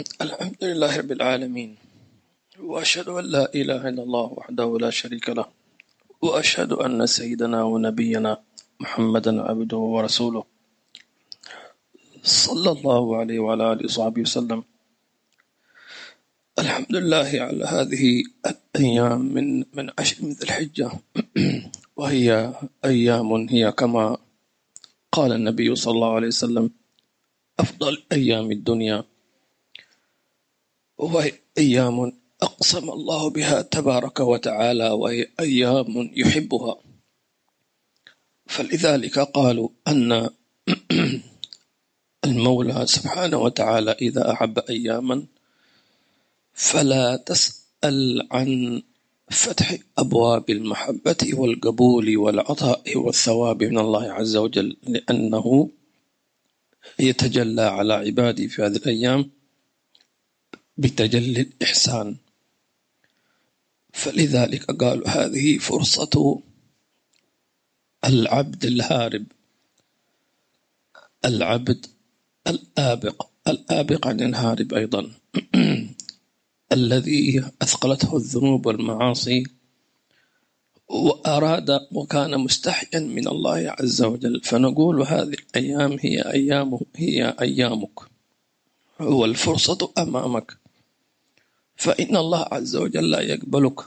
الحمد لله رب العالمين وأشهد أن لا إله إلا الله وحده لا شريك له وأشهد أن سيدنا ونبينا محمدا عبده ورسوله صلى الله عليه وعلى آله وصحبه وسلم الحمد لله على هذه الأيام من من عشر من ذي الحجة وهي أيام هي كما قال النبي صلى الله عليه وسلم أفضل أيام الدنيا وهي أيام أقسم الله بها تبارك وتعالى وهي أيام يحبها. فلذلك قالوا أن المولى سبحانه وتعالى إذا أحب أياما فلا تسأل عن فتح أبواب المحبة والقبول والعطاء والثواب من الله عز وجل لأنه يتجلى على عبادي في هذه الأيام. بتجلي الإحسان. فلذلك قالوا هذه فرصة العبد الهارب العبد الآبق الآبق عن الهارب أيضا. الذي أثقلته الذنوب والمعاصي وأراد وكان مستحيا من الله عز وجل. فنقول هذه الأيام هي أيامه هي أيامك. والفرصة أمامك. فإن الله عز وجل لا يقبلك.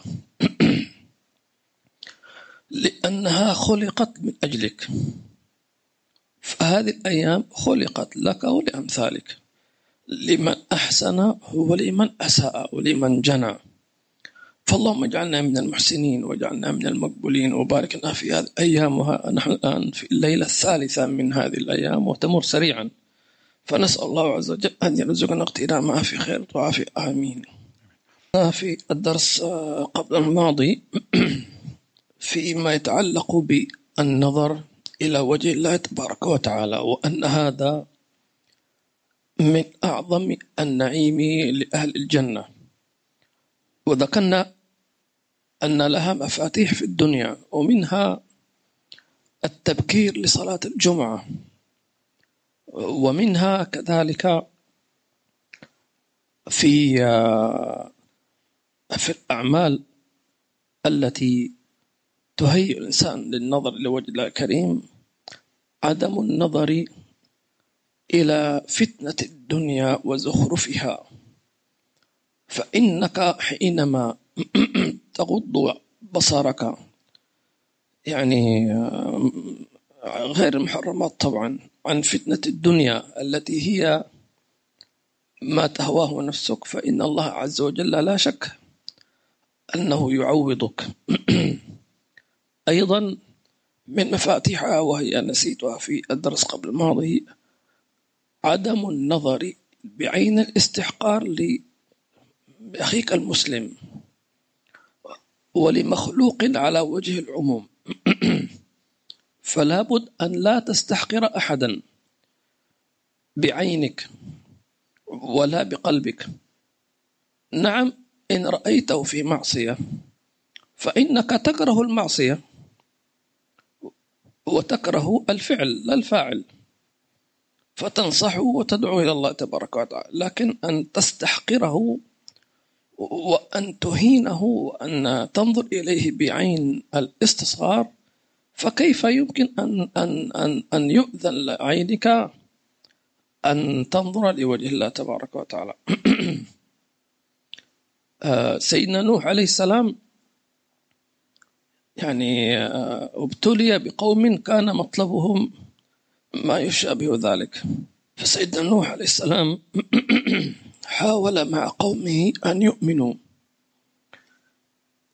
لأنها خلقت من أجلك. فهذه الأيام خلقت لك ولأمثالك. لمن أحسن ولمن أساء ولمن جنى. فاللهم اجعلنا من المحسنين واجعلنا من المقبولين. وبارك لنا في هذه الأيام. ونحن الآن في الليلة الثالثة من هذه الأيام. وتمر سريعا. فنسأل الله عز وجل أن يرزقنا اغتنامها في خير وعافية آمين. في الدرس قبل الماضي فيما يتعلق بالنظر إلى وجه الله تبارك وتعالى وأن هذا من أعظم النعيم لأهل الجنة. وذكرنا أن لها مفاتيح في الدنيا ومنها التبكير لصلاة الجمعة ومنها كذلك في في الأعمال التي تهيئ الإنسان للنظر لوجه الله الكريم عدم النظر إلى فتنة الدنيا وزخرفها. فإنك حينما تغض بصرك يعني غير المحرمات طبعا عن فتنة الدنيا التي هي ما تهواه نفسك فإن الله عز وجل لا شك أنه يعوضك. أيضا من مفاتيحها وهي نسيتها في الدرس قبل الماضي عدم النظر بعين الاستحقار لأخيك المسلم ولمخلوق على وجه العموم. فلا بد أن لا تستحقر أحدا بعينك ولا بقلبك. نعم إن رأيته في معصية فإنك تكره المعصية. وتكره الفعل لا الفاعل. فتنصحه وتدعو إلى الله تبارك وتعالى. لكن أن تستحقره وأن تهينه وأن تنظر إليه بعين الاستصغار فكيف يمكن أن أن أن أن يؤذن لعينك أن تنظر لوجه الله تبارك وتعالى؟ سيدنا نوح عليه السلام يعني آه، ابتلي بقوم كان مطلبهم ما يشابه ذلك. فسيدنا نوح عليه السلام حاول مع قومه أن يؤمنوا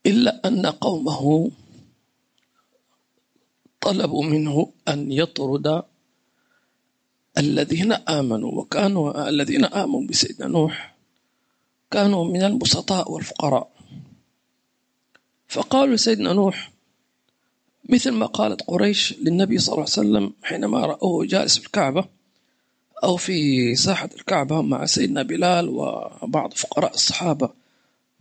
إلا أن قومه طلبوا منه أن يطرد الذين آمنوا وكانوا الذين آمنوا بسيدنا نوح كانوا من البسطاء والفقراء. فقالوا لسيدنا نوح مثل ما قالت قريش للنبي صلى الله عليه وسلم حينما رأوه جالس في الكعبة أو في ساحة الكعبة مع سيدنا بلال وبعض فقراء الصحابة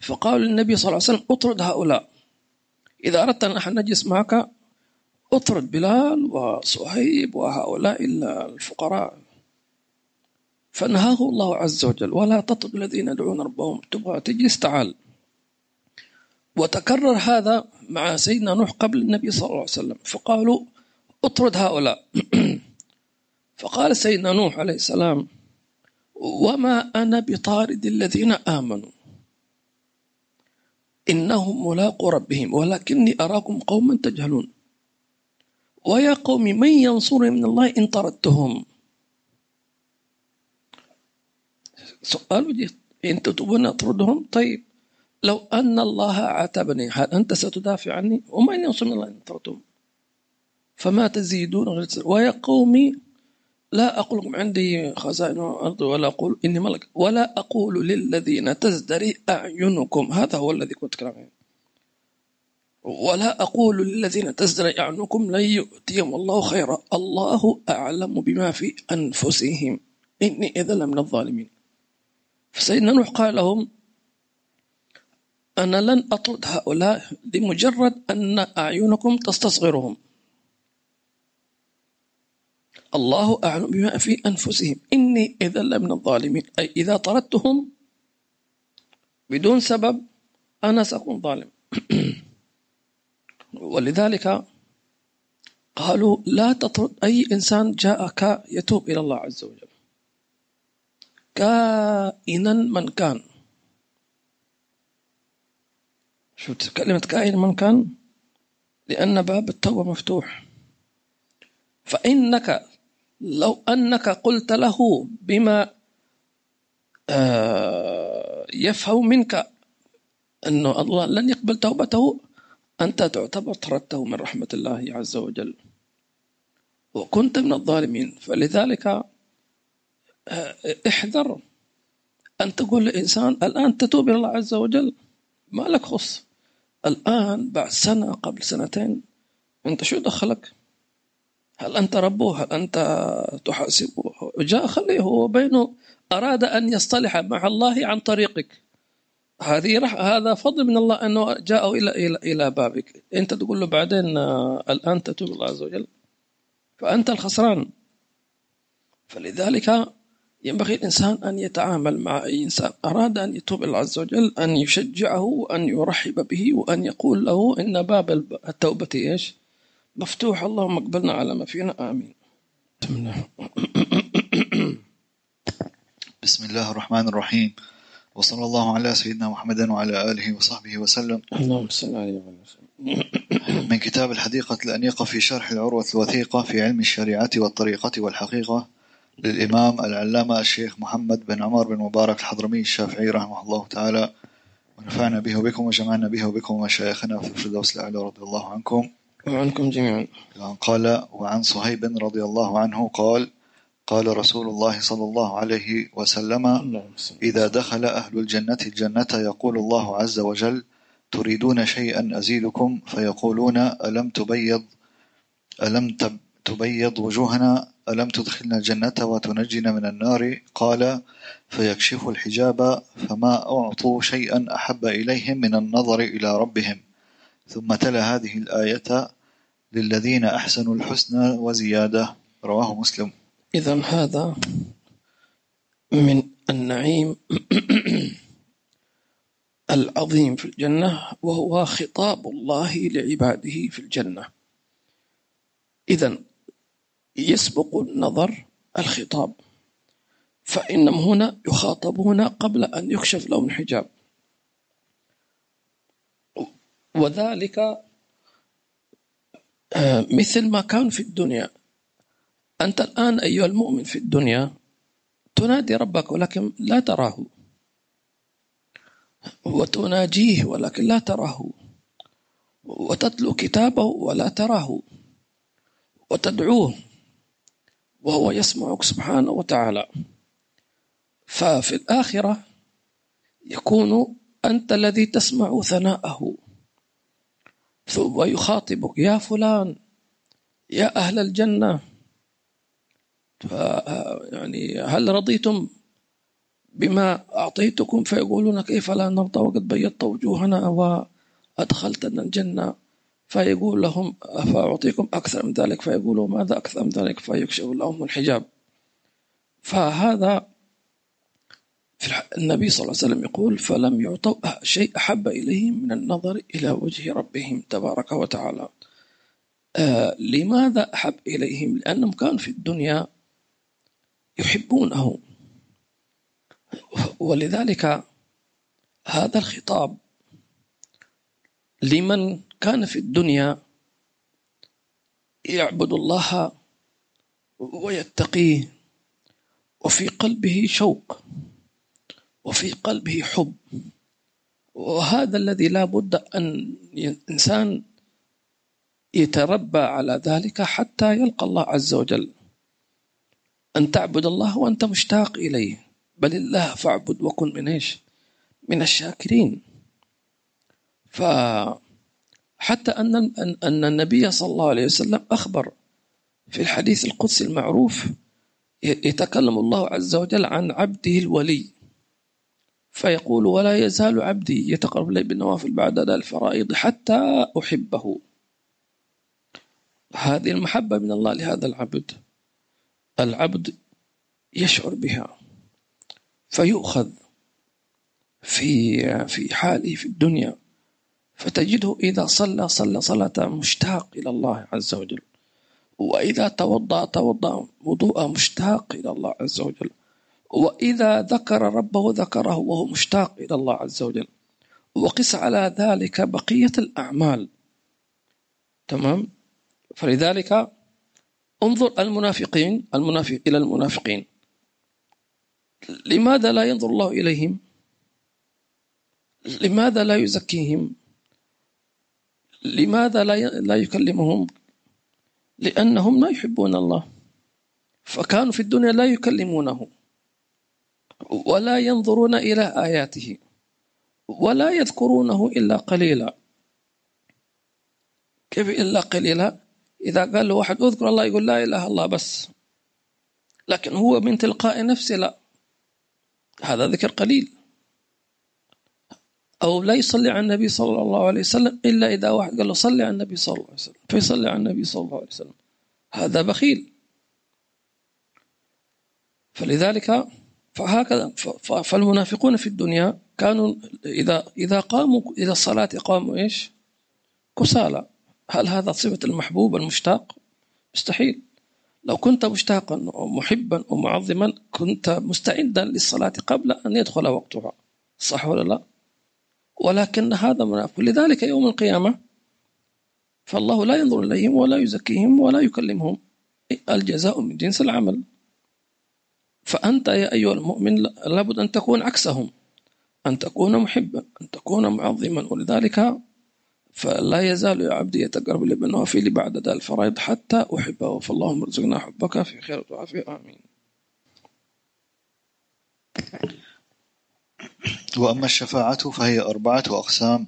فقالوا للنبي صلى الله عليه وسلم اطرد هؤلاء. إذا أردت أن نحن نجلس معك اطرد بلال وصهيب وهؤلاء الفقراء. فنهاه الله عز وجل ولا تطرد الذين يدعون ربهم تبغى تجلس تعال وتكرر هذا مع سيدنا نوح قبل النبي صلى الله عليه وسلم فقالوا اطرد هؤلاء. فقال سيدنا نوح عليه السلام وما أنا بطارد الذين آمنوا. إنهم ملاقوا ربهم ولكني أراكم قوما تجهلون. ويا قوم من ينصرني من الله إن طردتهم؟ سؤال إن تبون أطردهم؟ طيب. لو أن الله عاتبني هل أنت ستدافع عني؟ ومن ينصرني الله إن طردتهم فما تزيدون غير ويا قومي لا أقول لكم عندي خزائن الأرض ولا أقول إني ملك. ولا أقول للذين تزدري أعينكم. هذا هو الذي كنت كلامي ولا أقول للذين تزدري أعينكم لن يؤتيهم الله خيرا. الله أعلم بما في أنفسهم. إني إذا لمن الظالمين. فسيدنا نوح قال لهم أنا لن أطرد هؤلاء لمجرد أن أعينكم تستصغرهم. الله أعلم بما في أنفسهم. إني إذا لمن الظالمين. أي إذا طردتهم بدون سبب أنا سأكون ظالم. ولذلك قالوا لا تطرد أي إنسان جاءك يتوب إلى الله عز وجل. كائنا من كان. شو كلمة كائن من كان؟ لأن باب التوبة مفتوح. فإنك لو أنك قلت له بما آه، يفهم منك أنه الله لن يقبل توبته أنت تعتبر طردته من رحمة الله عز وجل. وكنت من الظالمين. فلذلك احذر أن تقول لإنسان الآن تتوب إلى الله عز وجل. ما لك خص. الآن بعد سنة قبل سنتين أنت شو دخلك؟ هل أنت ربه؟ هل أنت تحاسبه؟ جاء خليه هو بينه. أراد أن يصطلح مع الله عن طريقك. هذه رح هذا فضل من الله أنه جاء إلى إلى إلى بابك. أنت تقول له بعدين آه، الآن تتوب الله عز وجل. فأنت الخسران. فلذلك ينبغي الإنسان أن يتعامل مع أي إنسان أراد أن يتوب الله عز وجل أن يشجعه وأن يرحب به وأن يقول له إن باب التوبة إيش؟ مفتوح. اللهم اقبلنا على ما فينا. آمين. بسم الله. بسم الله الرحمن الرحيم. وصلى الله على سيدنا محمد وعلى آله وصحبه وسلم. اللهم صل عليه وسلم من كتاب الحديقة الأنيقة في شرح العروة الوثيقة في علم الشريعة والطريقة والحقيقة. للإمام العلامة الشيخ محمد بن عمر بن مبارك الحضرمي الشافعي رحمه الله تعالى. ونفعنا به وبكم وجمعنا به وبكم ومشايخنا في الفردوس الأعلى رضي الله عنكم. وعنكم جميعا. قال وعن صهيب رضي الله عنه قال قال رسول الله صلى الله عليه وسلم إذا دخل أهل الجنة الجنة يقول الله عز وجل تريدون شيئا أزيدكم؟ فيقولون ألم تبيض ألم تبيض وجوهنا ألم تدخلنا الجنة وتنجنا من النار؟ قال فيكشف الحجاب فما أعطوا شيئا أحب إليهم من النظر إلى ربهم. ثم تلا هذه الآية للذين أحسنوا الحسنى وزيادة. رواه مسلم. إذا هذا من النعيم العظيم في الجنة وهو خطاب الله لعباده في الجنة. إذا يسبق النظر الخطاب. فإنهم هنا يخاطبون قبل أن يكشف لهم الحجاب. وذلك آه، مثل ما كان في الدنيا. أنت الآن أيها المؤمن في الدنيا تنادي ربك ولكن لا تراه. وتناجيه ولكن لا تراه. وتتلو كتابه ولا تراه. وتدعوه. وهو يسمعك سبحانه وتعالى. ففي الآخرة يكون أنت الذي تسمع ثناءه. ثم يخاطبك يا فلان يا أهل الجنة يعني هل رضيتم بما أعطيتكم؟ فيقولون كيف لا نرضى وقد بيضت وجوهنا وأدخلتنا الجنة؟ فيقول لهم أفأعطيكم أكثر من ذلك؟ فيقولوا ماذا أكثر من ذلك؟ فيكشف لهم الحجاب. فهذا النبي صلى الله عليه وسلم يقول فلم يعطوا شيء أحب إليهم من النظر إلى وجه ربهم تبارك وتعالى. آه لماذا أحب إليهم؟ لأنهم كانوا في الدنيا يحبونه. ولذلك هذا الخطاب لمن كان في الدنيا يعبد الله ويتقيه وفي قلبه شوق وفي قلبه حب. وهذا الذي لا بد أن الإنسان يتربى على ذلك حتى يلقى الله عز وجل. أن تعبد الله وأنت مشتاق إليه. بل الله فاعبد وكن من إيش؟ من الشاكرين. فحتى أن أن النبي صلى الله عليه وسلم أخبر في الحديث القدسي المعروف يتكلم الله عز وجل عن عبده الولي. فيقول ولا يزال عبدي يتقرب إلي بالنوافل بعد الفرائض حتى أحبه. هذه المحبة من الله لهذا العبد. العبد يشعر بها. فيؤخذ في في حاله في الدنيا. فتجده إذا صلى صلى صلاة مشتاق إلى الله عز وجل. وإذا توضأ توضأ وضوء مشتاق إلى الله عز وجل. وإذا ذكر ربه ذكره وهو مشتاق إلى الله عز وجل. وقس على ذلك بقية الأعمال. تمام؟ فلذلك انظر المنافقين المنافق إلى المنافقين. لماذا لا ينظر الله إليهم؟ لماذا لا يزكيهم؟ لماذا لا لا يكلمهم؟ لأنهم لا يحبون الله. فكانوا في الدنيا لا يكلمونه. ولا ينظرون إلى آياته. ولا يذكرونه إلا قليلا. كيف إلا قليلا؟ إذا قال له واحد اذكر الله يقول لا إله الله بس. لكن هو من تلقاء نفسه لا. هذا ذكر قليل. أو لا يصلي على النبي صلى الله عليه وسلم إلا إذا واحد قال له صلي على النبي صلى الله عليه وسلم فيصلي على النبي صلى الله عليه وسلم هذا بخيل فلذلك فهكذا فالمنافقون في الدنيا كانوا إذا إذا قاموا إلى الصلاة قاموا إيش؟ كسالى هل هذا صفة المحبوب المشتاق؟ مستحيل لو كنت مشتاقا ومحبا ومعظما كنت مستعدا للصلاة قبل أن يدخل وقتها صح ولا لا؟ ولكن هذا منافق لذلك يوم القيامة فالله لا ينظر إليهم ولا يزكيهم ولا يكلمهم. الجزاء من جنس العمل. فأنت يا أيها المؤمن لابد أن تكون عكسهم أن تكون محبا أن تكون معظما. ولذلك فلا يزال يا عبدي يتقرب لي بالنوافل بعد ذا الفرائض حتى أحبه. فاللهم ارزقنا حبك في خير وعافية آمين. وأما الشفاعة فهي أربعة أقسام.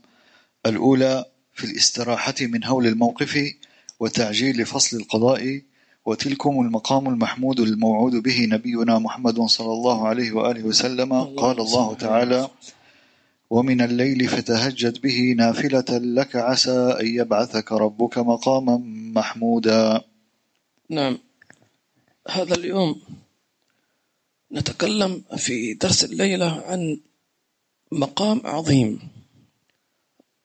الأولى في الاستراحة من هول الموقف وتعجيل فصل القضاء وتلكم المقام المحمود الموعود به نبينا محمد صلى الله عليه وآله وسلم. قال الله تعالى ومن الليل فتهجد به نافلة لك عسى أن يبعثك ربك مقاما محمودا. نعم. هذا اليوم نتكلم في درس الليلة عن مقام عظيم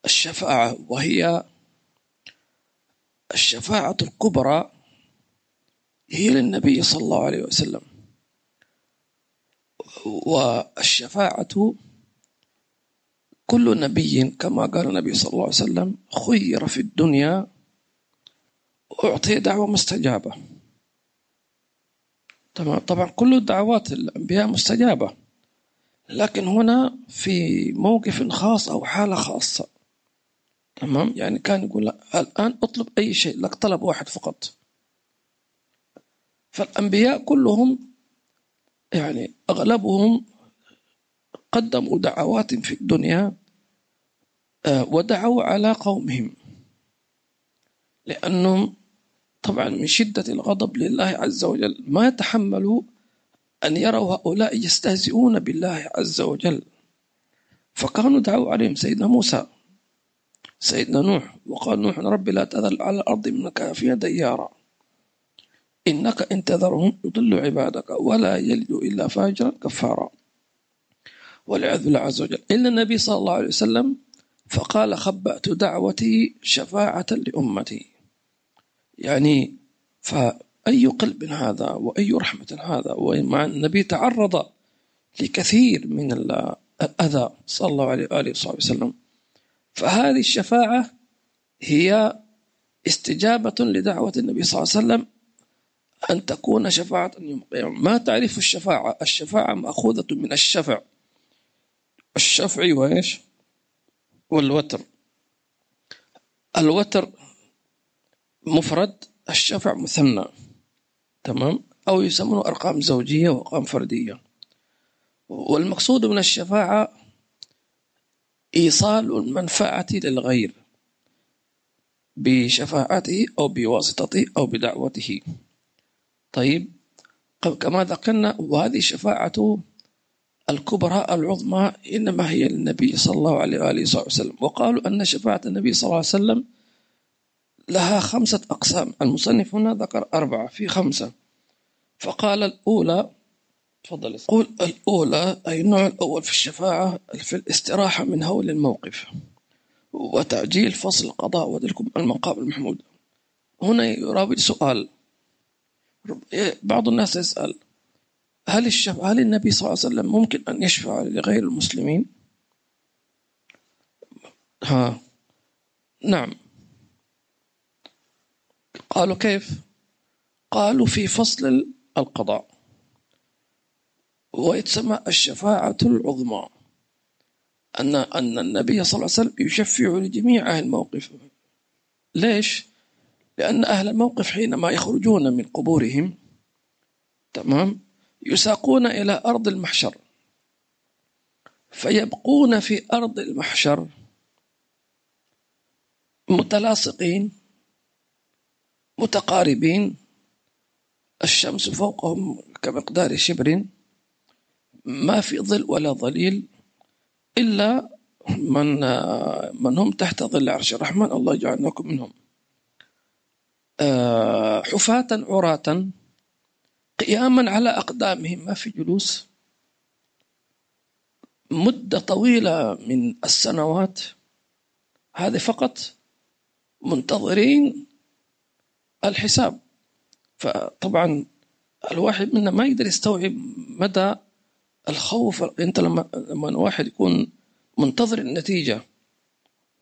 الشفاعة وهي الشفاعة الكبرى هي للنبي صلى الله عليه وسلم. والشفاعة كل نبي كما قال النبي صلى الله عليه وسلم خير في الدنيا أعطي دعوة مستجابة. طبعا كل الدعوات الأنبياء مستجابة. لكن هنا في موقف خاص أو حالة خاصة. تمام؟ يعني كان يقول الآن اطلب أي شيء لك طلب واحد فقط. فالأنبياء كلهم يعني أغلبهم قدموا دعوات في الدنيا آه، ودعوا على قومهم. لأنهم طبعا من شدة الغضب لله عز وجل. ما يتحملوا أن يروا هؤلاء يستهزئون بالله عز وجل. فكانوا دعوا عليهم سيدنا موسى سيدنا نوح وقال نوح ربي لا تذل على الأرض من كافية ديارا. إنك إن تذرهم يضل عبادك ولا يلد إلا فاجرا كفارا. والعياذ بالله عز وجل. إلا النبي صلى الله عليه وسلم فقال خبأت دعوتي شفاعة لأمتي. يعني فأي قلب هذا وأي رحمة هذا ومع النبي تعرض لكثير من الأذى صلى الله عليه وآله وصحبه وسلم. فهذه الشفاعة هي استجابة لدعوة النبي صلى الله عليه وسلم أن تكون شفاعة يوم القيامة. ما تعرف الشفاعة؟ الشفاعة مأخوذة من الشفع. الشفع وإيش والوتر. الوتر مفرد الشفع مثنى تمام؟ أو يسمونه أرقام زوجية وأرقام فردية. والمقصود من الشفاعة إيصال المنفعة للغير بشفاعته أو بواسطته أو بدعوته. طيب كما ذكرنا وهذه الشفاعة الكبرى العظمى إنما هي للنبي صلى الله عليه وآله وسلم. وقالوا أن شفاعة النبي صلى الله عليه وسلم لها خمسة أقسام. المصنف هنا ذكر أربعة في خمسة. فقال الأولى تفضل قول الأولى أي النوع الأول في الشفاعة في الاستراحة من هول الموقف. وتعجيل فصل القضاء وذلكم المقام المحمود هنا يراود سؤال. بعض الناس يسأل هل الشف... هل النبي صلى الله عليه وسلم ممكن أن يشفع لغير المسلمين؟ ها. نعم. قالوا كيف؟ قالوا في فصل القضاء. ويتسمى الشفاعة العظمى. أن أن النبي صلى الله عليه وسلم يشفع لجميع أهل الموقف. ليش؟ لأن أهل الموقف حينما يخرجون من قبورهم تمام؟ يساقون إلى أرض المحشر. فيبقون في أرض المحشر متلاصقين. متقاربين. الشمس فوقهم كمقدار شبر. ما في ظل ولا ظليل إلا من من هم تحت ظل عرش الرحمن. الله يجعلناكم منهم. آه، حفاة عراة. قياما على أقدامهم. ما في جلوس. مدة طويلة من السنوات. هذه فقط منتظرين الحساب. فطبعا الواحد منا ما يقدر يستوعب مدى الخوف. أنت لما لما واحد يكون منتظر النتيجة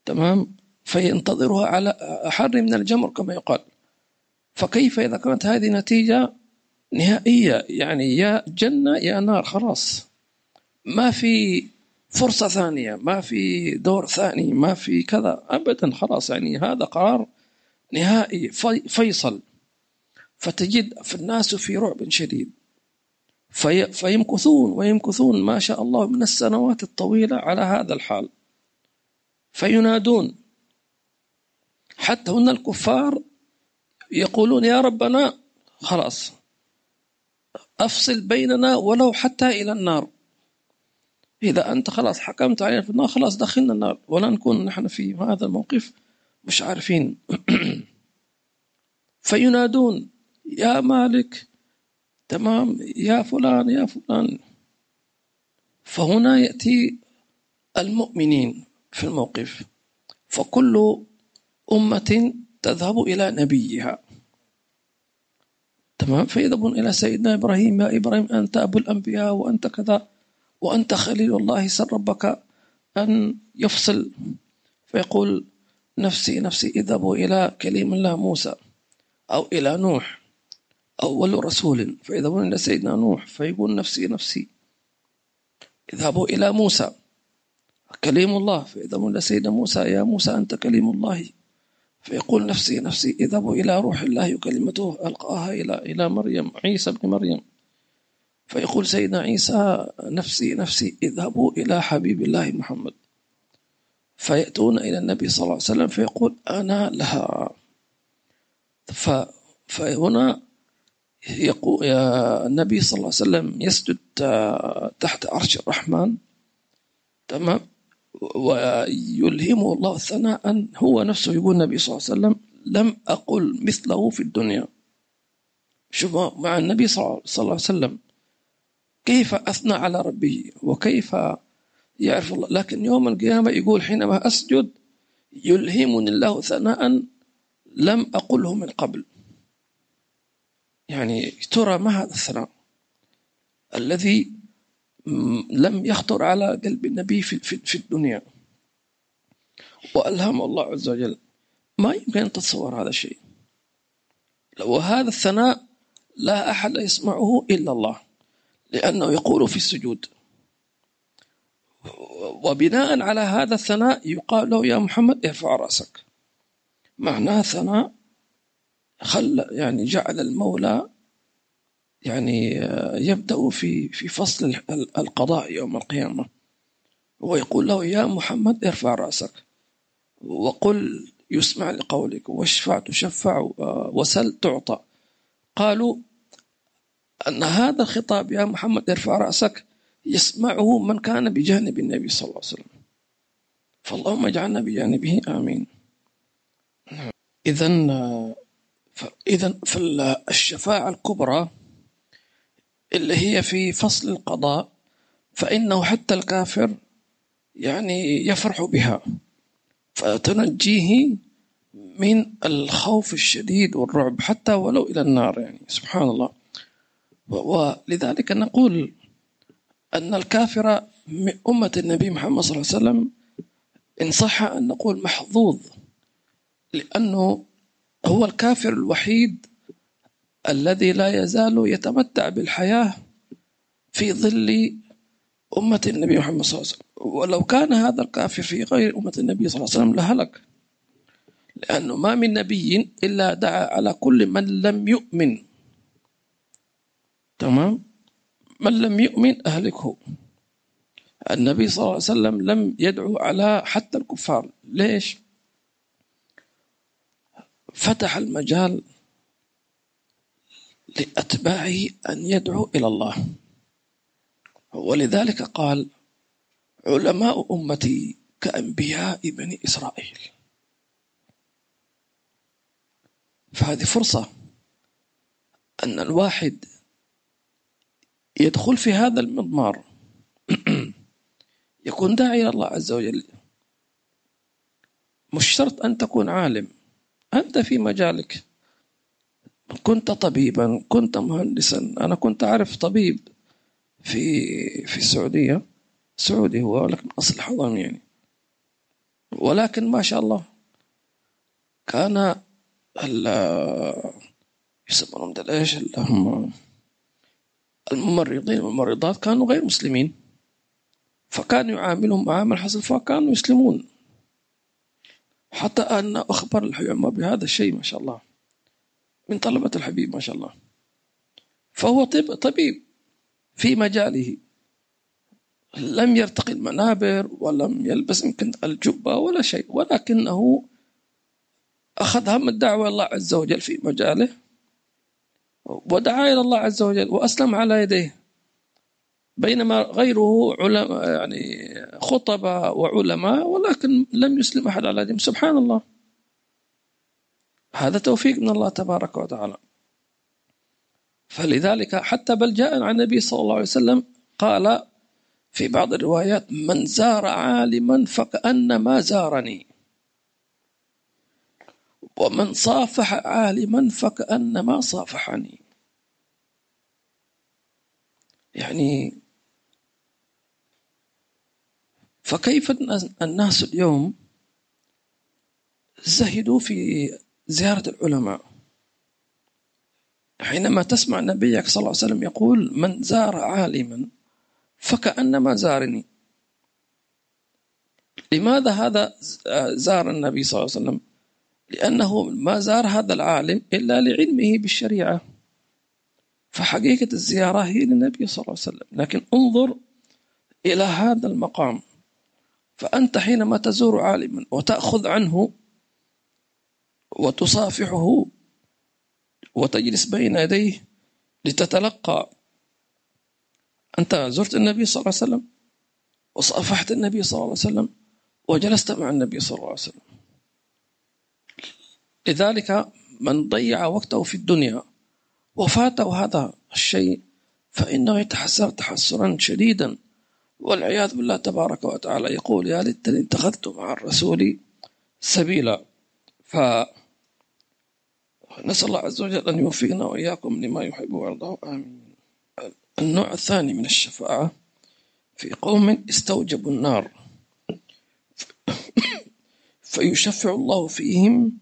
تمام؟ فينتظرها على أحر من الجمر كما يقال. فكيف إذا كانت هذه نتيجة نهائية؟ يعني يا جنة يا نار خلاص. ما في فرصة ثانية ما في دور ثاني ما في كذا ابدا خلاص. يعني هذا قرار نهائي فيصل. فتجد الناس في رعب شديد. في فيمكثون ويمكثون ما شاء الله من السنوات الطويلة على هذا الحال. فينادون. حتى هن الكفار يقولون يا ربنا خلاص أفصل بيننا ولو حتى إلى النار. إذا أنت خلاص حكمت علينا في النار خلاص دخلنا النار. ولا نكون نحن في هذا الموقف. مش عارفين. فينادون يا مالك تمام يا فلان يا فلان. فهنا يأتي المؤمنين في الموقف. فكل أمة تذهب إلى نبيها. تمام؟ فيذهبون إلى سيدنا إبراهيم يا إبراهيم أنت أبو الأنبياء وأنت كذا وأنت خليل الله سر ربك أن يفصل. فيقول نفسي نفسي اذهبوا إلى كليم الله موسى أو إلى نوح أول رسول. فيذهبون إلى سيدنا نوح فيقول نفسي نفسي اذهبوا إلى موسى. كليم الله. فيذهبون إلى سيدنا موسى يا موسى أنت كليم الله. فيقول نفسي نفسي اذهبوا إلى روح الله وكلمته ألقاها إلى إلى مريم عيسى ابن مريم. فيقول سيدنا عيسى نفسي نفسي اذهبوا إلى حبيب الله محمد. فيأتون إلى النبي صلى الله عليه وسلم فيقول أنا لها. فهنا يقول النبي صلى الله عليه وسلم يسجد تحت عرش الرحمن تمام؟ ويلهمه الله ثناء هو نفسه يقول النبي صلى الله عليه وسلم لم أقل مثله في الدنيا. شوف مع النبي صلى الله عليه وسلم كيف أثنى على ربه وكيف يعرف الله. لكن يوم القيامة يقول حينما أسجد يلهمني الله ثناء لم أقله من قبل. يعني ترى ما هذا الثناء الذي لم يخطر على قلب النبي في, الدنيا. وألهم الله عز وجل. ما يمكن أن تتصور هذا الشيء. وهذا الثناء لا أحد يسمعه إلا الله. لأنه يقول في السجود. وبناء على هذا الثناء يقال له يا محمد ارفع رأسك. معناه ثناء خل يعني جعل المولى يعني يبدأ في في فصل القضاء يوم القيامة. ويقول له يا محمد ارفع رأسك. وقل يسمع لقولك. واشفع تشفع وسل تعطى. قالوا أن هذا الخطاب يا محمد ارفع رأسك. يسمعه من كان بجانب النبي صلى الله عليه وسلم. فاللهم اجعلنا بجانبه آمين. إذا إذا فالشفاعة الكبرى اللي هي في فصل القضاء فإنه حتى الكافر يعني يفرح بها. فتنجيه من الخوف الشديد والرعب حتى ولو إلى النار يعني سبحان الله. ولذلك نقول أن الكافر من أمة النبي محمد صلى الله عليه وسلم إن صح أن نقول محظوظ لأنه هو الكافر الوحيد الذي لا يزال يتمتع بالحياة في ظل أمة النبي محمد صلى الله عليه وسلم. ولو كان هذا الكافر في غير أمة النبي صلى الله عليه وسلم لهلك لأنه ما من نبي إلا دعا على كل من لم يؤمن. تمام؟ من لم يؤمن أهلكه. النبي صلى الله عليه وسلم لم يدعو على حتى الكفار. ليش؟ فتح المجال لأتباعه أن يدعو إلى الله. ولذلك قال علماء أمتي كأنبياء بني إسرائيل. فهذه فرصة أن الواحد يدخل في هذا المضمار. يكون داعي إلى الله عز وجل. مش شرط أن تكون عالم. أنت في مجالك. كنت طبيبا كنت مهندسا. أنا كنت أعرف طبيب في في السعودية. سعودي هو ولكن أصل حضرمي يعني. ولكن ما شاء الله كان يسمونهم إيش اللي هم الممرضين والممرضات كانوا غير مسلمين. فكان يعاملهم معامل حسن فكانوا يسلمون. حتى أن أخبر الحبيب عمر بهذا الشيء ما شاء الله. من طلبة الحبيب ما شاء الله. فهو طب طبيب في مجاله. لم يرتقي المنابر ولم يلبس يمكن الجبة ولا شيء ولكنه أخذ هم الدعوة الله عز وجل في مجاله. ودعا إلى الله عز وجل وأسلم على يديه. بينما غيره علماء يعني خطباء وعلماء ولكن لم يسلم أحد على يدهم سبحان الله. هذا توفيق من الله تبارك وتعالى. فلذلك حتى بل جاء عن النبي صلى الله عليه وسلم قال في بعض الروايات من زار عالما فكأنما زارني. ومن صافح عالما فكأنما صافحني. يعني فكيف الناس اليوم زهدوا في زيارة العلماء؟ حينما تسمع نبيك صلى الله عليه وسلم يقول من زار عالما فكأنما زارني لماذا هذا زار النبي صلى الله عليه وسلم؟ لأنه ما زار هذا العالم إلا لعلمه بالشريعة. فحقيقة الزيارة هي للنبي صلى الله عليه وسلم. لكن انظر إلى هذا المقام. فأنت حينما تزور عالما وتأخذ عنه وتصافحه وتجلس بين يديه لتتلقى. أنت زرت النبي صلى الله عليه وسلم وصافحت النبي صلى الله عليه وسلم وجلست مع النبي صلى الله عليه وسلم. لذلك من ضيع وقته في الدنيا وفاته هذا الشيء فإنه يتحسر تحسرا شديدا. والعياذ بالله تبارك وتعالى يقول يا ليتني اتخذت مع الرسول سبيلا. ف نسأل الله عز وجل أن يوفقنا وإياكم لما يحب ويرضاه آمين. النوع الثاني من الشفاعة في قوم استوجبوا النار فيشفع الله فيهم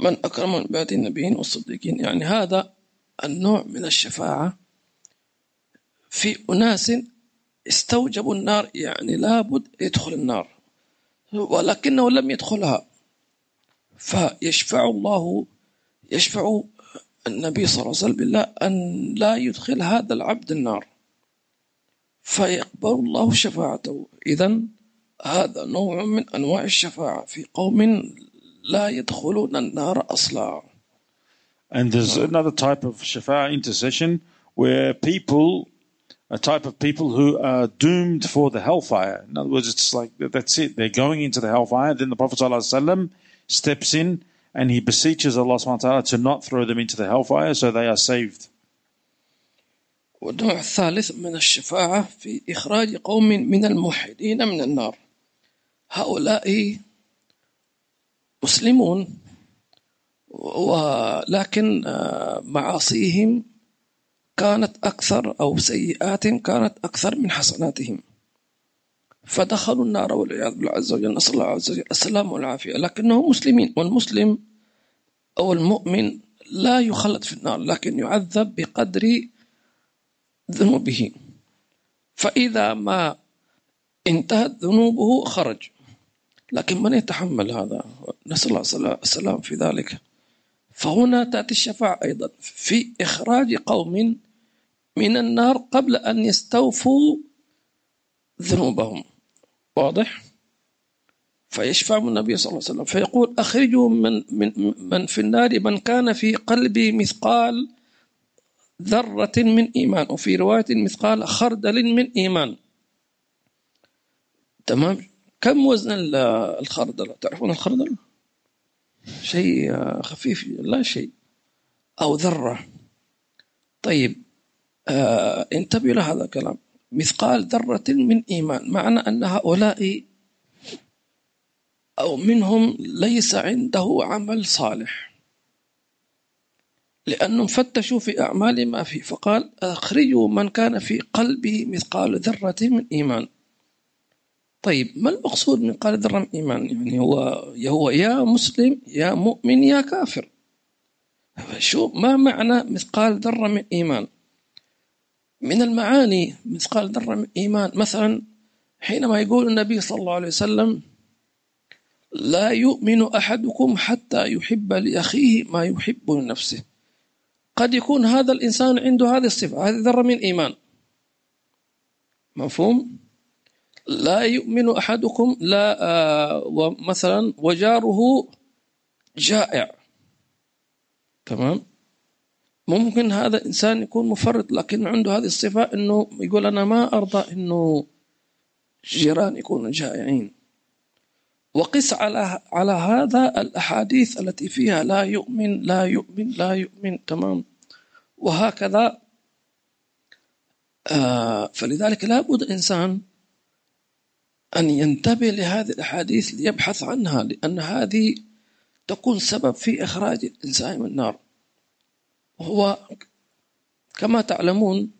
من أكرم من النبيين والصديقين. يعني هذا النوع من الشفاعة في أناس استوجبوا النار يعني لابد يدخل النار ولكنه لم يدخلها. فيشفع الله يشفع النبي صلى الله عليه وسلم بالله أن لا يدخل هذا العبد النار. فيقبل الله شفاعته. إذا هذا نوع من أنواع الشفاعة في قوم لا يدخلون النار أصلا And there's another type of shafa'a intercession where people, a type of people who are doomed for the hellfire. In other words, it's like that's it. They're going into the hellfire. Then the Prophet ﷺ steps in and he beseeches Allah subhanahu wa ta'ala to not throw them into the hellfire so they are saved. والنوع الثالث من الشفاعة في إخراج قوم من الموحدين من النار هؤلاء مسلمون ولكن معاصيهم كانت أكثر أو سيئات كانت أكثر من حسناتهم. فدخلوا النار والعياذ بالله عز وجل نسأل الله عز وجل السلام والعافية. لكنهم مسلمين والمسلم أو المؤمن لا يخلد في النار لكن يعذب بقدر ذنوبه. فإذا ما انتهت ذنوبه خرج. لكن من يتحمل هذا؟ نسأل الله السلام في ذلك. فهنا تأتي الشفاعة أيضا. في إخراج قوم من النار قبل أن يستوفوا ذنوبهم. واضح؟ فيشفع النبي صلى الله عليه وسلم. فيقول أخرجوا من, من, من في النار من كان في قلبي مثقال ذرة من إيمان. وفي رواية مثقال خردل من إيمان. تمام؟ كم وزن الخردل؟ تعرفون الخردل؟ شيء خفيف لا شيء. أو ذرة. طيب آه انتبهوا لهذا الكلام. مثقال ذرة من إيمان. معنى أن هؤلاء أو منهم ليس عنده عمل صالح. لأنهم فتشوا في أعمال ما فيه. فقال أخرجوا من كان في قلبه مثقال ذرة من إيمان. طيب ما المقصود من قال من إيمان يعني هو هو يا مسلم يا مؤمن يا كافر. شو ما معنى مثقال ذرة من إيمان؟ من المعاني مثقال ذرة من إيمان. مثلا حينما يقول النبي صلى الله عليه وسلم لا يؤمن أحدكم حتى يحب لأخيه ما يحب لنفسه. قد يكون هذا الإنسان عنده هذه الصفة هذه ذرة من إيمان. مفهوم؟ لا يؤمن أحدكم لا آه ومثلا وجاره جائع. تمام؟ ممكن هذا إنسان يكون مفرط لكن عنده هذه الصفة إنه يقول أنا ما أرضى إنه جيران يكونوا جائعين. وقس على على هذا الأحاديث التي فيها لا يؤمن لا يؤمن لا يؤمن. تمام؟ وهكذا آه فلذلك لابد إنسان أن ينتبه لهذه الأحاديث ليبحث عنها لأن هذه تكون سبب في إخراج الإنسان من النار. وهو كما تعلمون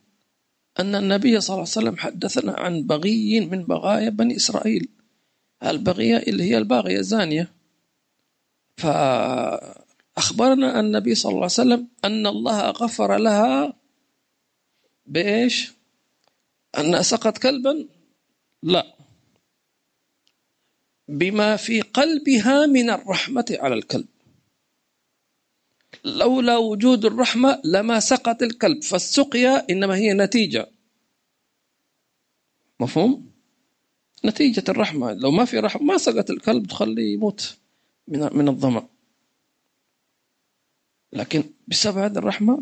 أن النبي صلى الله عليه وسلم حدثنا عن بغي من بغايا بني إسرائيل. البغية اللي هي الباغية الزانية. فأخبرنا النبي صلى الله عليه وسلم أن الله غفر لها بإيش؟ أن سقط كلبا؟ لا. بما في قلبها من الرحمة على الكلب. لولا وجود الرحمة لما سقط الكلب فالسقيا إنما هي نتيجة. مفهوم؟ نتيجة الرحمة. لو ما في رحمة ما سقط الكلب تخليه يموت من من الظمأ. لكن بسبب هذه الرحمة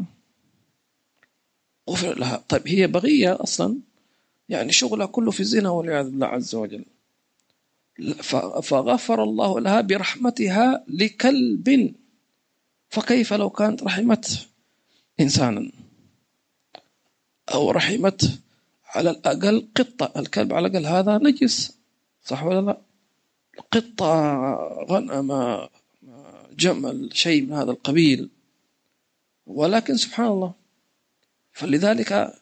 غفر لها. طيب هي بغية أصلا؟ يعني شغلها كله في الزنا والعياذ بالله عز وجل. فغفر الله لها برحمتها لكلب. فكيف لو كانت رحمت إنسانا؟ أو رحمت على الأقل قطة. الكلب على الأقل هذا نجس صح ولا لا؟ قطة غنم جمل شيء من هذا القبيل. ولكن سبحان الله فلذلك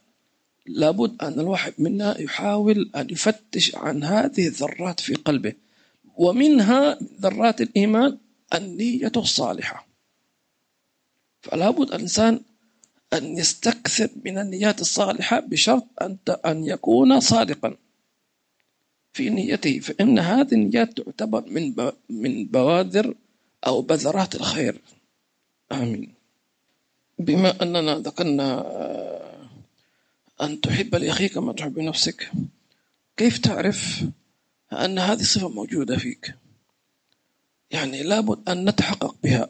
لابد أن الواحد منا يحاول أن يفتش عن هذه الذرات في قلبه ومنها ذرات الإيمان النية الصالحة. فلا بد الإنسان أن يستكثر من النيات الصالحة بشرط أن أن يكون صادقا في نيته فإن هذه النيات تعتبر من من بوادر أو بذرات الخير. آمين. بما أننا ذكرنا آه، أن تحب لأخيك كما تحب نفسك كيف تعرف أن هذه صفة موجودة فيك؟ يعني لابد أن نتحقق بها.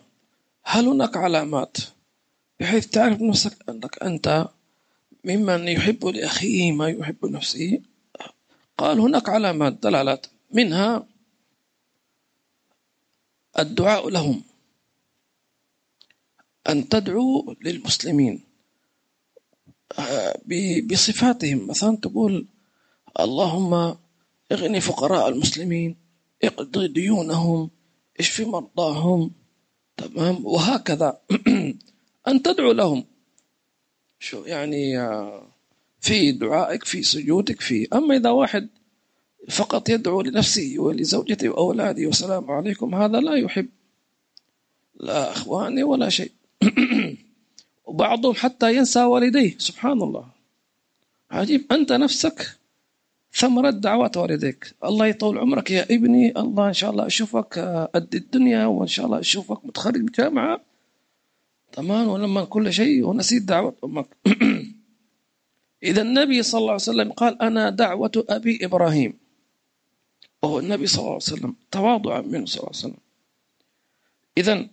هل هناك علامات بحيث تعرف نفسك أنك أنت ممن يحب لأخيه ما يحب نفسه قال هناك علامات دلالات. منها الدعاء لهم. أن تدعو للمسلمين. بصفاتهم. مثلا تقول اللهم اغني فقراء المسلمين اقضي ديونهم اشفي مرضاهم. تمام؟ وهكذا. أن تدعو لهم. شو يعني في دعائك في سجودك في. أما إذا واحد فقط يدعو لنفسه ولزوجته وأولاده والسلام عليكم هذا لا يحب لا أخواني ولا شيء. وبعضهم حتى ينسى والديه. سبحان الله. عجيب. أنت نفسك ثمرة دعوات والديك. الله يطول عمرك يا ابني. الله إن شاء الله أشوفك قد الدنيا وإن شاء الله أشوفك متخرج من جامعة تمام. ولما كل شيء ونسيت دعوة أمك. إذا النبي صلى الله عليه وسلم قال أنا دعوة أبي إبراهيم. وهو النبي صلى الله عليه وسلم. تواضعا منه صلى الله عليه وسلم. إذا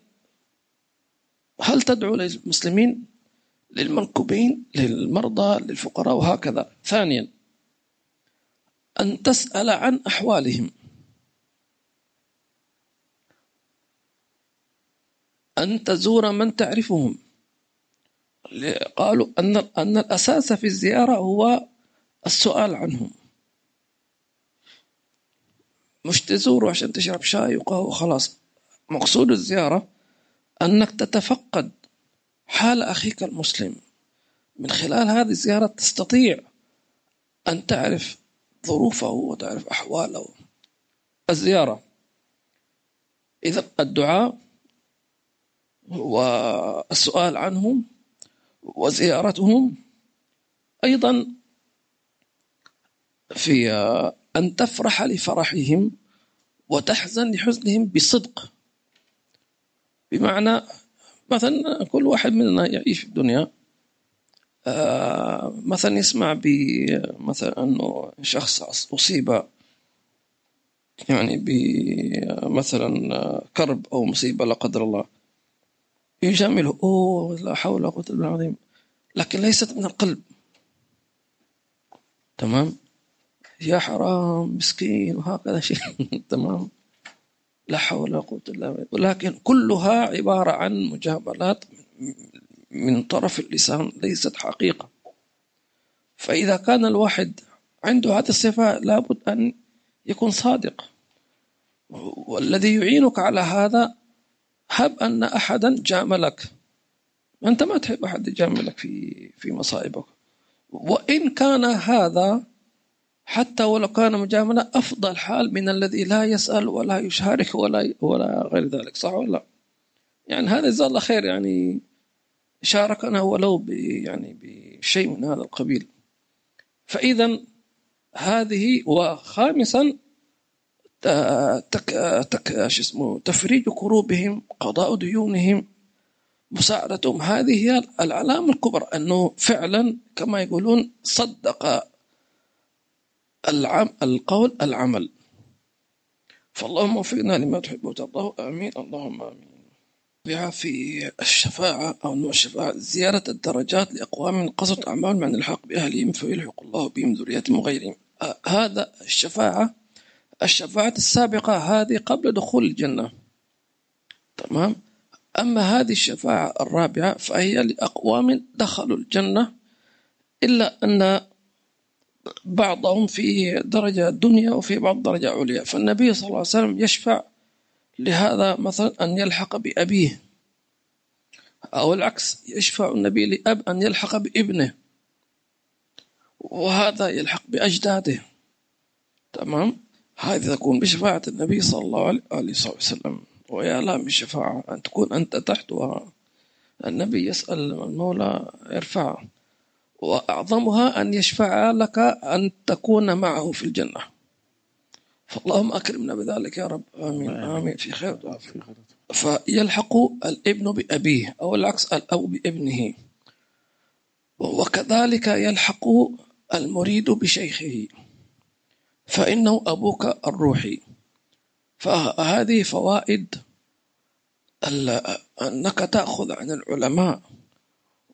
هل تدعو للمسلمين للمنكوبين للمرضى للفقراء وهكذا. ثانيا أن تسأل عن أحوالهم. أن تزور من تعرفهم. قالوا أن أن الأساس في الزيارة هو السؤال عنهم. مش تزوروا عشان تشرب شاي وقهوة وخلاص مقصود الزيارة أنك تتفقد حال أخيك المسلم. من خلال هذه الزيارة تستطيع أن تعرف ظروفه وتعرف أحواله. الزيارة إذا الدعاء والسؤال عنهم وزيارتهم أيضا في أن تفرح لفرحهم وتحزن لحزنهم بصدق. بمعنى مثلا كل واحد مننا يعيش في الدنيا. آه، مثلا يسمع بمثلا إنه شخص أصيب يعني بمثلا كرب أو مصيبة لا قدر الله يجامله أوه لا حول ولا قوة إلا بالله. العظيم لكن ليست من القلب. تمام؟ يا حرام مسكين. وهكذا شيء. تمام؟ لا حول ولا قوة إلا بالله. ولكن كلها عبارة عن مجاملات من طرف اللسان ليست حقيقة. فإذا كان الواحد عنده هذه الصفة لابد أن يكون صادق. والذي يعينك على هذا هب أن أحدا جاملك. أنت ما تحب أحد يجاملك في في مصائبك. وإن كان هذا حتى ولو كان مجاملة أفضل حال من الذي لا يسأل ولا يشارك ولا ولا غير ذلك صح ولا لا؟ يعني هذا جزاه الله خير يعني شاركنا ولو يعني بشيء من هذا القبيل فإذا هذه وخامسا تك تك شو اسمه تفريج كروبهم قضاء ديونهم مساعدتهم هذه هي العلامة الكبرى أنه فعلا كما يقولون صدق العم القول العمل. فاللهم وفقنا لما تحب وترضاه. آمين. اللهم آمين. بها في الشفاعة أو نوع الشفاعة زيارة الدرجات لأقوام قصد أعمال من الحق بأهلهم فيلحق الله بهم ذريتهم وغيرهم. آه هذا الشفاعة الشفاعة السابقة هذه قبل دخول الجنة. تمام؟ أما هذه الشفاعة الرابعة فهي لأقوام دخلوا الجنة إلا أن بعضهم في درجة دنيا وفي بعض درجة عليا فالنبي صلى الله عليه وسلم يشفع لهذا مثلا أن يلحق بأبيه. أو العكس يشفع النبي لأب أن يلحق بابنه. وهذا يلحق بأجداده. تمام؟ هذه تكون بشفاعة النبي صلى الله عليه وسلم. ويا لا من شفاعة. أن تكون أنت تحتها النبي يسأل المولى يرفعه وأعظمها أن يشفع لك أن تكون معه في الجنة. فاللهم أكرمنا بذلك يا رب. آمين. آمين. في خير. فيلحق الابن بأبيه أو العكس الأب بابنه. وكذلك يلحق المريد بشيخه. فإنه أبوك الروحي. فهذه فوائد أنك تأخذ عن العلماء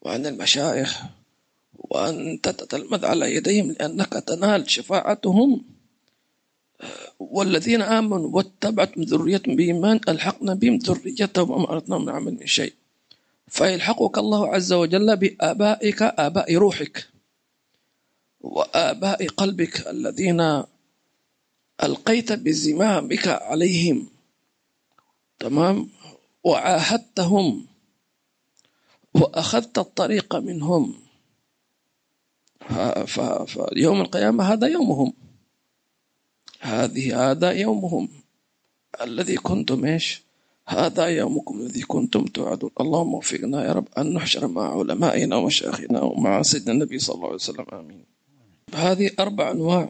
وعن المشايخ. وأن تتلمذ على يديهم لأنك تنال شفاعتهم. والذين آمنوا واتبعتم ذريتهم بإيمان ألحقنا بهم ذريتهم وما أردناهم من عمل من شيء. فيلحقك الله عز وجل بآبائك آباء روحك وآباء قلبك الذين ألقيت بزمامك عليهم. تمام؟ وعاهدتهم وأخذت الطريق منهم. فيوم القيامة هذا يومهم. هذه هذا يومهم. الذي كنتم إيش؟ هذا يومكم الذي كنتم توعدون. اللهم وفقنا يا رب أن نحشر مع علمائنا ومشايخنا ومع سيدنا النبي صلى الله عليه وسلم. آمين. هذه أربع أنواع.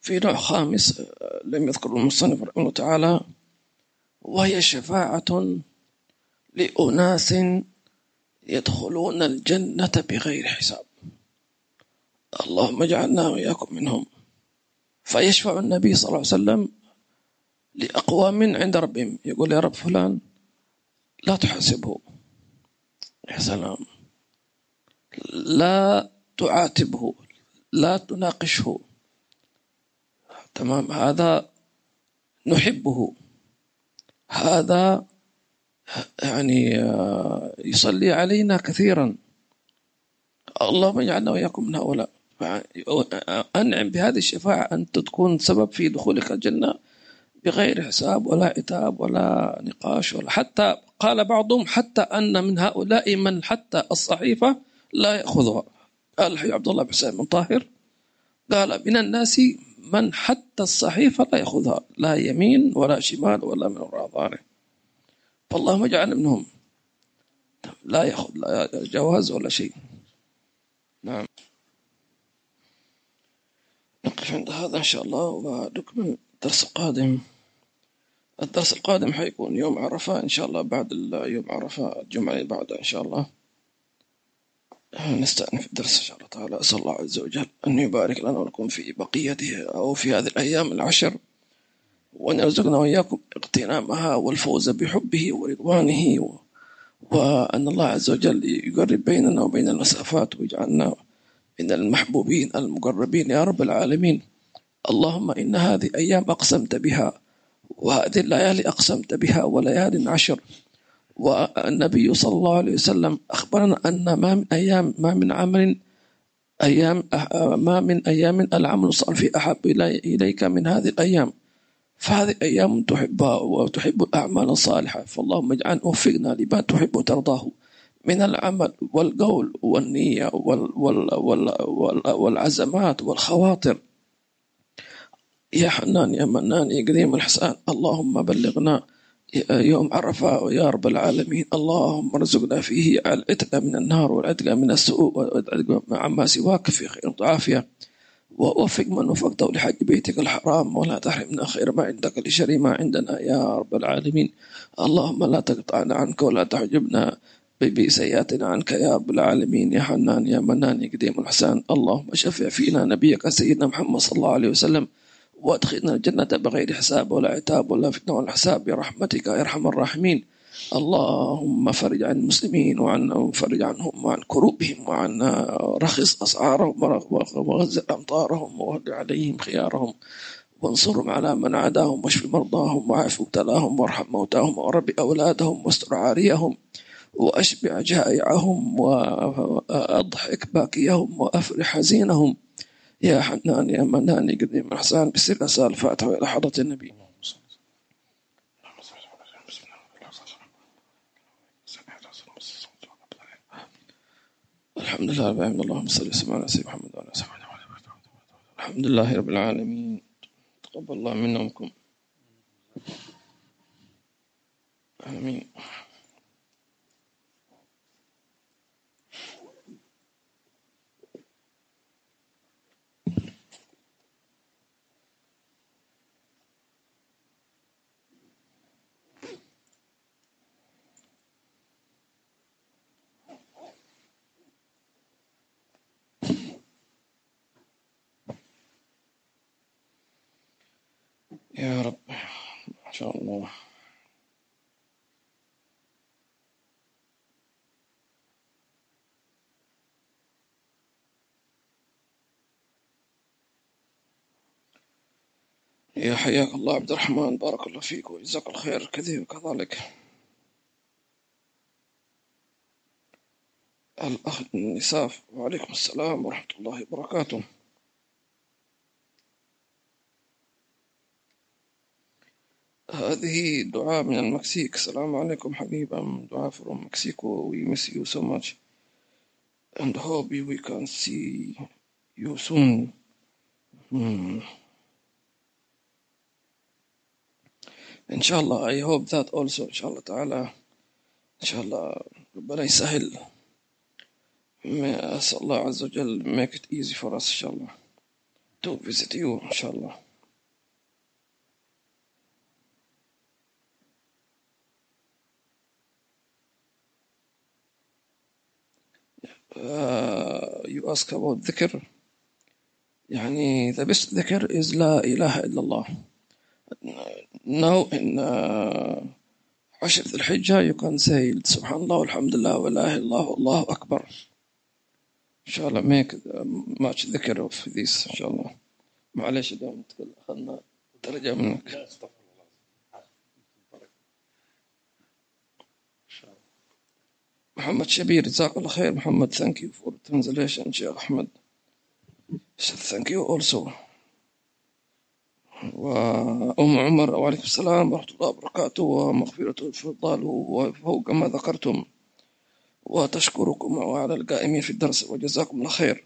في نوع خامس لم يذكر المصنف رحمه الله تعالى وهي شفاعة لأناس يدخلون الجنة بغير حساب. اللهم اجعلنا وإياكم منهم. فيشفع النبي صلى الله عليه وسلم لأقوام عند ربهم. يقول يا رب فلان لا تحاسبه. يا سلام. لا تعاتبه. لا تناقشه. تمام. هذا نحبه. هذا يعني يصلي علينا كثيرا. اللهم اجعلنا وإياكم من هؤلاء. أنعم بهذه الشفاعة أن تكون سبب في دخولك الجنة بغير حساب ولا عتاب ولا نقاش ولا حتى قال بعضهم حتى أن من هؤلاء من حتى الصحيفة لا يأخذها. قال عبد الله بن حسين بن طاهر قال من الناس من حتى الصحيفة لا يأخذها لا يمين ولا شمال ولا من وراء ظهره. فاللهم اجعل منهم. لا يأخذ لا جواز ولا شيء. نعم. نقف عند هذا إن شاء الله ونكمل الدرس القادم. الدرس القادم حيكون يوم عرفة إن شاء الله بعد يوم عرفة الجمعة اللي بعدها إن شاء الله. نستأنف الدرس إن شاء الله تعالى. أسأل الله عز وجل أن يبارك لنا ولكم في بقيته أو في هذه الأيام العشر وأن يرزقنا وإياكم اغتنامها والفوز بحبه ورضوانه وأن الله عز وجل يقرب بيننا وبين المسافات ويجعلنا من المحبوبين المقربين يا رب العالمين. اللهم إن هذه أيام أقسمت بها وهذه الليالي أقسمت بها وليال عشر. والنبي صلى الله عليه وسلم أخبرنا أن ما من أيام ما من عمل أيام ما من أيام العمل الصالح في أحب إليك من هذه الأيام. فهذه أيام تحبها وتحب الأعمال الصالحة فاللهم اجعل وفقنا لما تحب وترضاه. من العمل والقول والنية وال وال وال وال والعزمات والخواطر. يا حنان يا منان يا قديم الحسان اللهم بلغنا يوم عرفة يا رب العالمين. اللهم ارزقنا فيه العتق من النار والعتق من السوء والعتق عما سواك في خير وعافية. ووفق من وفقته لحج بيتك الحرام ولا تحرمنا خير ما عندك لشر ما عندنا يا رب العالمين. اللهم لا تقطعنا عنك ولا تحجبنا بسيئاتنا عنك يا رب العالمين يا حنان يا منان يا قديم الحسان اللهم شفع فينا نبيك سيدنا محمد صلى الله عليه وسلم وادخلنا الجنة بغير حساب ولا عتاب ولا فتنة ولا حساب برحمتك يا أرحم الراحمين. اللهم فرج عن المسلمين وعن فرج عنهم وعن كروبهم وعن رخص أسعارهم وغزل أمطارهم وهد عليهم خيارهم. وانصرهم على من عاداهم واشف مرضاهم وعاف مبتلاهم وارحم موتاهم ورب أولادهم واستر عاريهم. وأشبع جائعهم وأضحك باكيهم وأفرح حزينهم. يا حنان يا منان قديم الإحسان بسر أسأل الفاتحة إلى حضرة النبي. الحمد لله رب العالمين. اللهم صل وسلم على سيدنا محمد وعلى آله وصحبه الحمد لله رب العالمين. تقبل الله منا ومنكم آمين. يا رب. ما شاء الله. يا حياك الله عبد الرحمن بارك الله فيك وجزاك الخير كذلك. وكذلك الأخ نساف وعليكم السلام ورحمة الله وبركاته. هذه دعاء من المكسيك. السلام عليكم حبيبة دعاء from Mexico. We miss you so much. And hope we can see you soon. Hmm. إن شاء الله I hope that also إن شاء الله تعالى إن شاء الله ربنا يسهل أسأل الله عز وجل make it easy for us إن شاء الله to visit you إن شاء الله uh, you ask about ذكر. يعني the best ذكر is لا إله إلا الله. Now in uh, عشر الحجة you can say سبحان الله والحمد لله ولا إله إلا الله والله أكبر. إن شاء الله make much ذكر of this إن شاء الله. معلش دام أخذنا درجة منك. محمد شبير جزاك الله خير. محمد thank you for translation. شيخ أحمد. Thank you also. وأم عمر وعليكم السلام ورحمة الله وبركاته ومغفرة الفضال وفوق ما ذكرتم. وتشكركم وعلى القائمين في الدرس وجزاكم الله خير.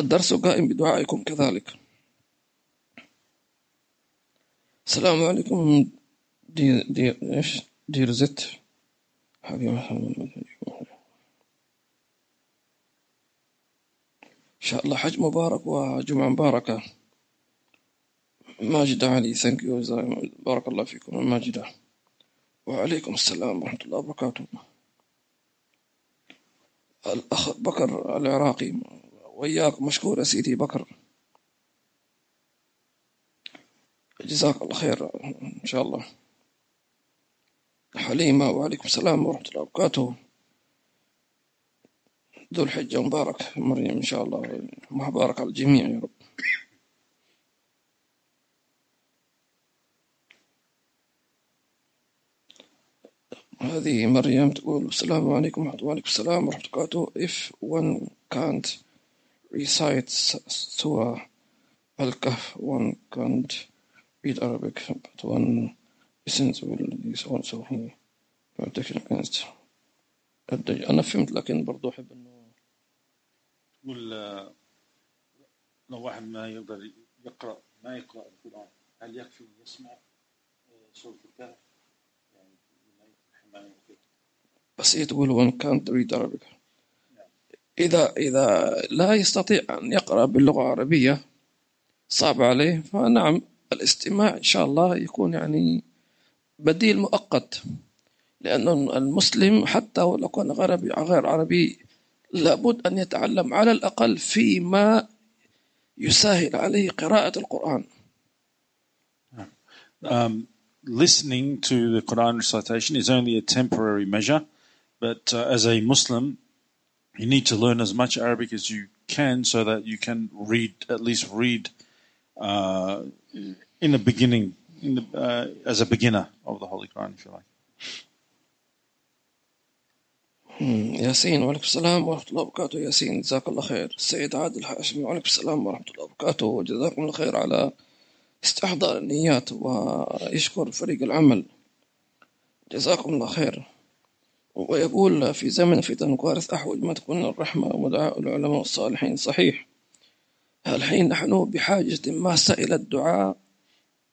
الدرس قائم بدعائكم كذلك. السلام عليكم دير دير دير زت إن شاء الله حج مبارك وجمعة مباركة. ماجدة علي ثانك يو بارك الله فيكم. ماجدة وعليكم السلام ورحمة الله وبركاته. الأخ بكر العراقي. وإياك. مشكور يا سيدي بكر. جزاك الله خير إن شاء الله. حليمة وعليكم السلام ورحمة الله وبركاته. ذو الحجة مبارك مريم إن شاء الله مبارك على الجميع يا رب. هذه مريم تقول السلام عليكم ورحمة الله السلام ورحمة الله وبركاته. If one can't recite Surah Al-Kahf one can't read Arabic but one listens will is also he protection against أنا فهمت لكن برضو أحب إنه تقول لو واحد ما يقدر يقرأ ما يقرأ القرآن هل يكفي يسمع سورة الكهف بس هي تقول one can't read Arabic إذا إذا لا يستطيع أن يقرأ باللغة العربية صعب عليه فنعم الاستماع إن شاء الله يكون يعني بديل مؤقت لأن المسلم حتى ولو كان غربي غير عربي لابد أن يتعلم على الأقل فيما يسهل عليه قراءة القرآن um, listening to the Quran recitation is only a temporary measure, but uh, as a Muslim, you need to learn as much Arabic as you can so that you can read, at least read uh, in the beginning, In the, uh, as a beginner of the Holy Quran, if you like. ياسين وعليكم السلام ورحمة الله وبركاته ياسين جزاك الله خير السيد عادل الحاشمي وعليكم السلام ورحمة الله وبركاته وجزاكم الله خير على استحضار النيات ويشكر فريق العمل جزاكم الله خير ويقول في زمن فتن وكوارث أحوج ما تكون الرحمة ودعاء العلماء الصالحين صحيح الحين نحن بحاجة ماسة إلى الدعاء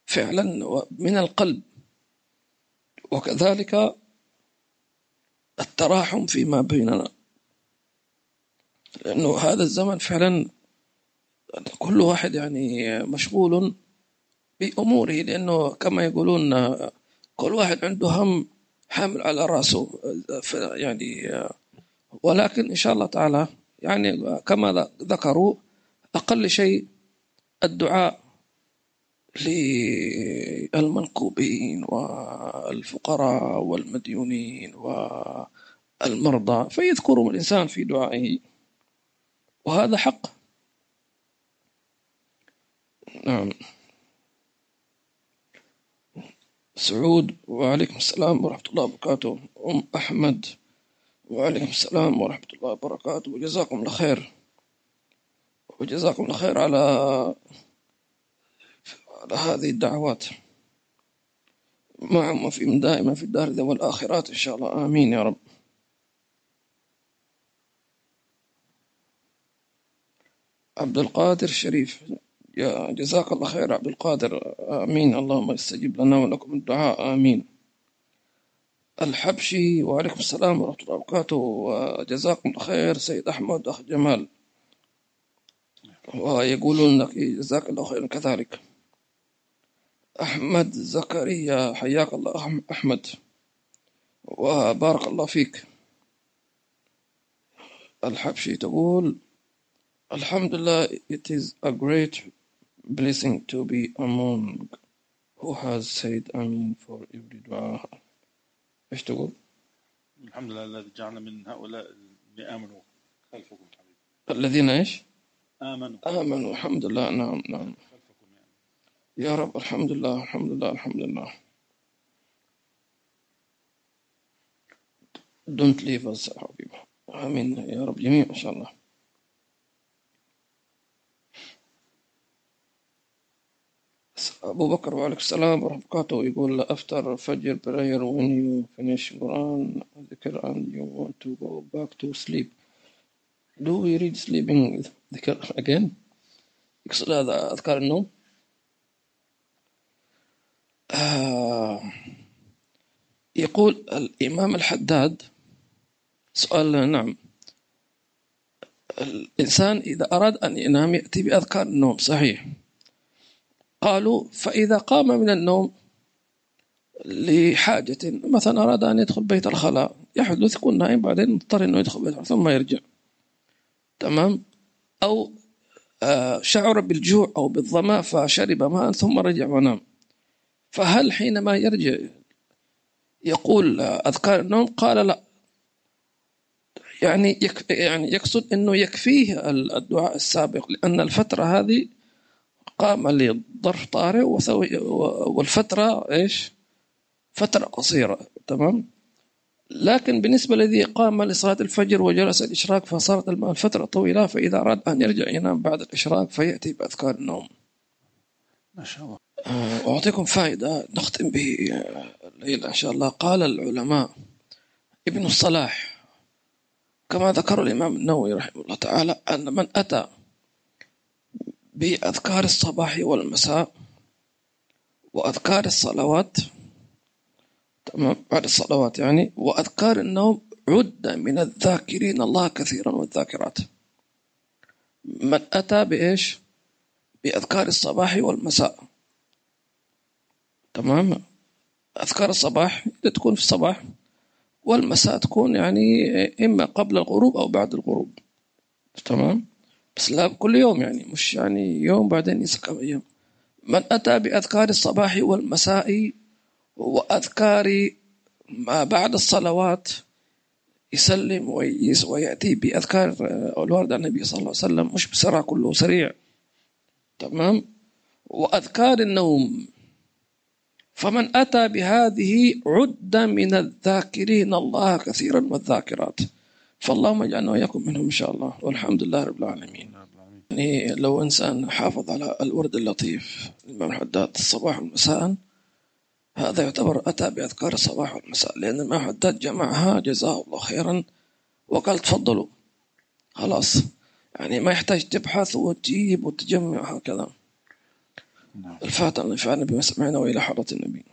فعلا من القلب. وكذلك التراحم فيما بيننا. لأنه هذا الزمن فعلا كل واحد يعني مشغول بأموره لأنه كما يقولون كل واحد عنده هم حامل على رأسه. يعني ولكن إن شاء الله تعالى يعني كما ذكروا أقل شيء الدعاء. للمنكوبين والفقراء والمديونين والمرضى فيذكرهم الإنسان في دعائه. وهذا حق. نعم. سعود وعليكم السلام ورحمة الله وبركاته. أم أحمد وعليكم السلام ورحمة الله وبركاته. وجزاكم الله خير. وجزاكم الله خير على على هذه الدعوات. معهم وفيهم دائما في الدار والآخرات إن شاء الله. آمين يا رب. عبد القادر الشريف يا جزاك الله خير عبد القادر. آمين. اللهم استجب لنا ولكم الدعاء. آمين. الحبشي وعليكم السلام ورحمة الله وبركاته. وجزاكم الله خير سيد أحمد أخ جمال. ويقولون لك جزاك الله خيرا كذلك. أحمد زكريا حياك الله أحمد وبارك الله فيك. الحبشي تقول الحمد لله it is a great blessing to be among who has said Amin for every dua. إيش تقول؟ الحمد لله الذي جعلنا من هؤلاء اللي آمنوا خلفكم حبيبي. الذين إيش؟ آمنوا. آمنوا الحمد لله نعم نعم. يا رب الحمد لله الحمد لله الحمد لله. Don't leave us حبيبي آمين يا رب جميع إن شاء الله أبو بكر وعليكم السلام ورحمة الله وبركاته يقول أفتر فجر prayer when you finish Quran ذكر and you want to go back to sleep do we read sleeping ذكر again? يقصد هذا أذكار النوم يقول الإمام الحداد سؤال نعم. الإنسان إذا أراد أن ينام يأتي بأذكار النوم صحيح. قالوا فإذا قام من النوم لحاجة مثلا أراد أن يدخل بيت الخلاء يحدث يكون نائم بعدين مضطر أنه يدخل بيت الخلاء ثم يرجع. تمام؟ أو آه، شعر بالجوع أو بالظمأ فشرب ماء ثم رجع ونام. فهل حينما يرجع يقول أذكار النوم قال لا يعني يعني يقصد إنه يكفيه الدعاء السابق لأن الفترة هذه قام لظرف طارئ والفترة إيش؟ فترة قصيرة تمام؟ لكن بالنسبة الذي قام لصلاة الفجر وجلس الإشراق فصارت الفترة طويلة فإذا أراد أن يرجع ينام بعد الإشراق فيأتي بأذكار النوم ما شاء الله. آه، أعطيكم فائدة نختم به الليلة إن شاء الله. قال العلماء ابن الصلاح كما ذكر الإمام النووي رحمه الله تعالى أن من أتى بأذكار الصباح والمساء وأذكار الصلوات تمام بعد الصلوات يعني وأذكار النوم عد من الذاكرين الله كثيرا والذاكرات. من أتى بإيش؟ بأذكار الصباح والمساء. تمام؟ أذكار الصباح تكون في الصباح والمساء تكون يعني إما قبل الغروب أو بعد الغروب. تمام؟ بس لا كل يوم يعني مش يعني يوم بعدين ينسى كم أيام. من أتى بأذكار الصباح والمساء وأذكار ما بعد الصلوات يسلم ويأتي بأذكار الورد النبي صلى الله عليه وسلم مش بسرعة كله سريع. تمام؟ وأذكار النوم. فمن أتى بهذه عد من الذاكرين الله كثيرا والذاكرات. فاللهم اجعلنا وإياكم منهم إن شاء الله. والحمد لله رب العالمين. يعني لو إنسان حافظ على الورد اللطيف الإمام الصباح والمساء هذا يعتبر أتى بأذكار الصباح والمساء لأن الإمام جمعها جزاه الله خيرا. وقال تفضلوا. خلاص. يعني ما يحتاج تبحث وتجيب وتجمع هكذا. الفاتحة نفعنا بما سمعنا وإلى حضرة النبي.